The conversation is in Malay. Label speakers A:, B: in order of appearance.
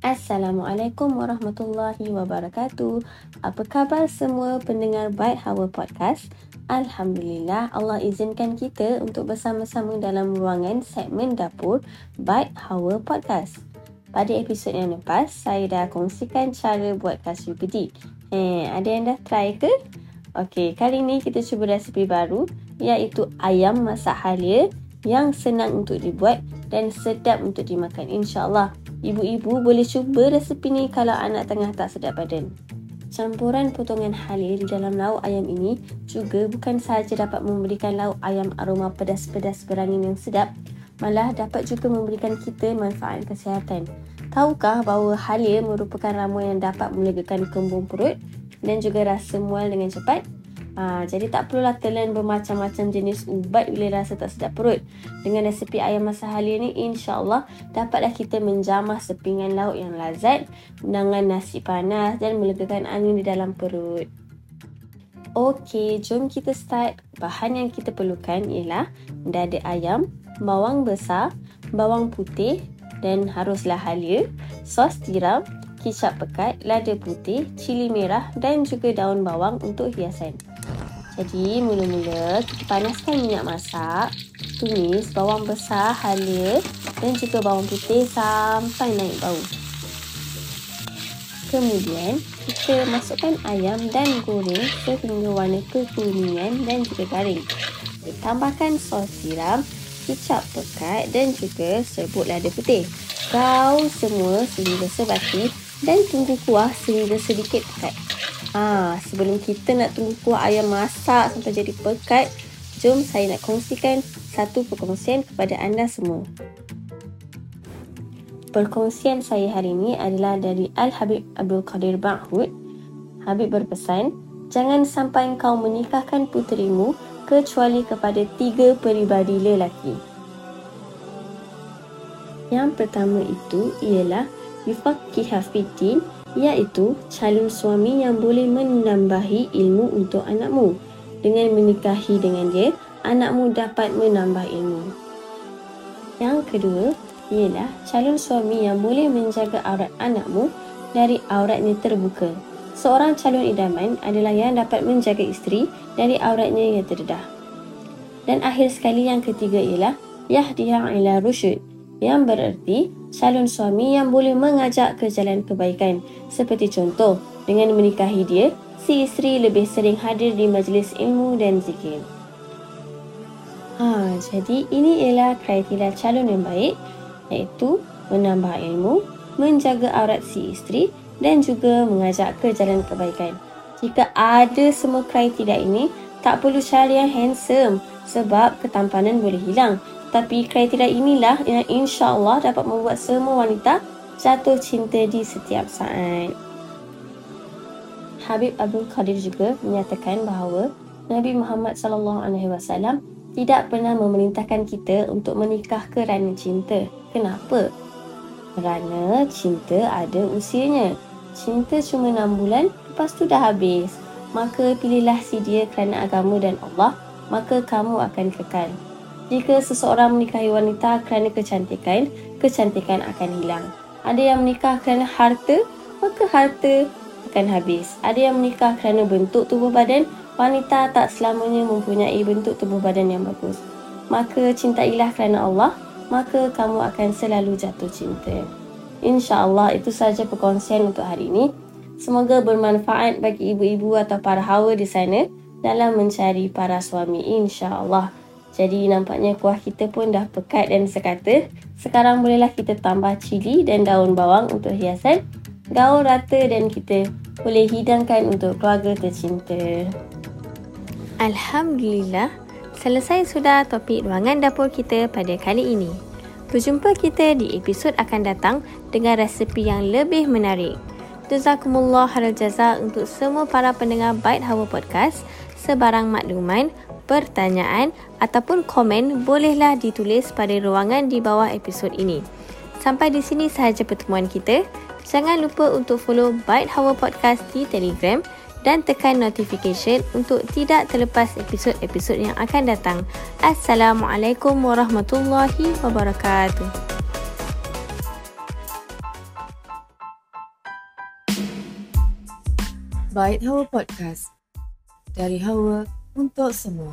A: Assalamualaikum warahmatullahi wabarakatuh. Apa khabar semua pendengar Byte Hawa Podcast? Alhamdulillah Allah izinkan kita untuk bersama-sama dalam ruangan segmen dapur Byte Hawa Podcast. Pada episod yang lepas, saya dah kongsikan cara buat kasih pedi. Eh, ada yang dah try ke? Okey, kali ni kita cuba resipi baru iaitu ayam masak halia yang senang untuk dibuat dan sedap untuk dimakan insya-Allah. Ibu-ibu boleh cuba resepi ni kalau anak tengah tak sedap badan. Campuran potongan halia di dalam lauk ayam ini juga bukan sahaja dapat memberikan lauk ayam aroma pedas-pedas berangin yang sedap, malah dapat juga memberikan kita manfaat kesihatan. Tahukah bahawa halia merupakan ramuan yang dapat melegakan kembung perut dan juga rasa mual dengan cepat? Ha, jadi tak perlulah telan bermacam-macam jenis ubat bila rasa tak sedap perut. Dengan resepi ayam masak halia ni insya-Allah dapatlah kita menjamah sepinggan lauk yang lazat dengan nasi panas dan melegakan angin di dalam perut. Okey, jom kita start. Bahan yang kita perlukan ialah dada ayam, bawang besar, bawang putih dan haruslah halia, sos tiram, kicap pekat, lada putih, cili merah dan juga daun bawang untuk hiasan. Jadi mula-mula kita panaskan minyak masak, tumis bawang besar, halia dan juga bawang putih sampai naik bau. Kemudian kita masukkan ayam dan goreng sehingga warna kekuningan dan juga garing. Tambahkan sos tiram, kicap pekat dan juga serbuk lada putih. Kau semua sehingga sebati dan tunggu kuah sehingga sedikit pekat. Ha, sebelum kita nak tunggu kuah ayam masak sampai jadi pekat, jom saya nak kongsikan satu perkongsian kepada anda semua. Perkongsian saya hari ini adalah dari Al-Habib Abdul Qadir Ba'hud. Habib berpesan, jangan sampai kau menikahkan puterimu kecuali kepada tiga peribadi lelaki. Yang pertama itu ialah Yufaqihah Fiddin iaitu calon suami yang boleh menambahi ilmu untuk anakmu. Dengan menikahi dengan dia, anakmu dapat menambah ilmu. Yang kedua ialah calon suami yang boleh menjaga aurat anakmu dari auratnya terbuka. Seorang calon idaman adalah yang dapat menjaga isteri dari auratnya yang terdedah. Dan akhir sekali yang ketiga ialah Yahdiha ila rusyud yang bererti calon suami yang boleh mengajak ke jalan kebaikan. Seperti contoh, dengan menikahi dia, si isteri lebih sering hadir di majlis ilmu dan zikir. Ha, jadi ini ialah kriteria calon yang baik iaitu menambah ilmu, menjaga aurat si isteri dan juga mengajak ke jalan kebaikan. Jika ada semua kriteria ini, tak perlu cari yang handsome sebab ketampanan boleh hilang. Tapi kriteria inilah yang insya Allah dapat membuat semua wanita jatuh cinta di setiap saat. Habib Abdul Qadir juga menyatakan bahawa Nabi Muhammad wasallam tidak pernah memerintahkan kita untuk menikah kerana cinta. Kenapa? Kerana cinta ada usianya. Cinta cuma 6 bulan, lepas tu dah habis. Maka pilihlah si dia kerana agama dan Allah, maka kamu akan kekal. Jika seseorang menikahi wanita kerana kecantikan, kecantikan akan hilang. Ada yang menikah kerana harta, maka harta akan habis. Ada yang menikah kerana bentuk tubuh badan, wanita tak selamanya mempunyai bentuk tubuh badan yang bagus. Maka cintailah kerana Allah, maka kamu akan selalu jatuh cinta. InsyaAllah itu sahaja perkongsian untuk hari ini. Semoga bermanfaat bagi ibu-ibu atau para hawa di sana dalam mencari para suami insyaAllah. Jadi nampaknya kuah kita pun dah pekat dan sekata. Sekarang bolehlah kita tambah cili dan daun bawang untuk hiasan. Gaul rata dan kita boleh hidangkan untuk keluarga tercinta. Alhamdulillah, selesai sudah topik ruangan dapur kita pada kali ini. Berjumpa kita di episod akan datang dengan resepi yang lebih menarik. Jazakumullah khairul jaza untuk semua para pendengar Byte Hawa Podcast. Sebarang makluman, pertanyaan ataupun komen bolehlah ditulis pada ruangan di bawah episod ini. Sampai di sini sahaja pertemuan kita. Jangan lupa untuk follow Byte Hour Podcast di Telegram dan tekan notification untuk tidak terlepas episod-episod yang akan datang. Assalamualaikum warahmatullahi wabarakatuh.
B: Byte Hour Podcast dari Hour untuk semua.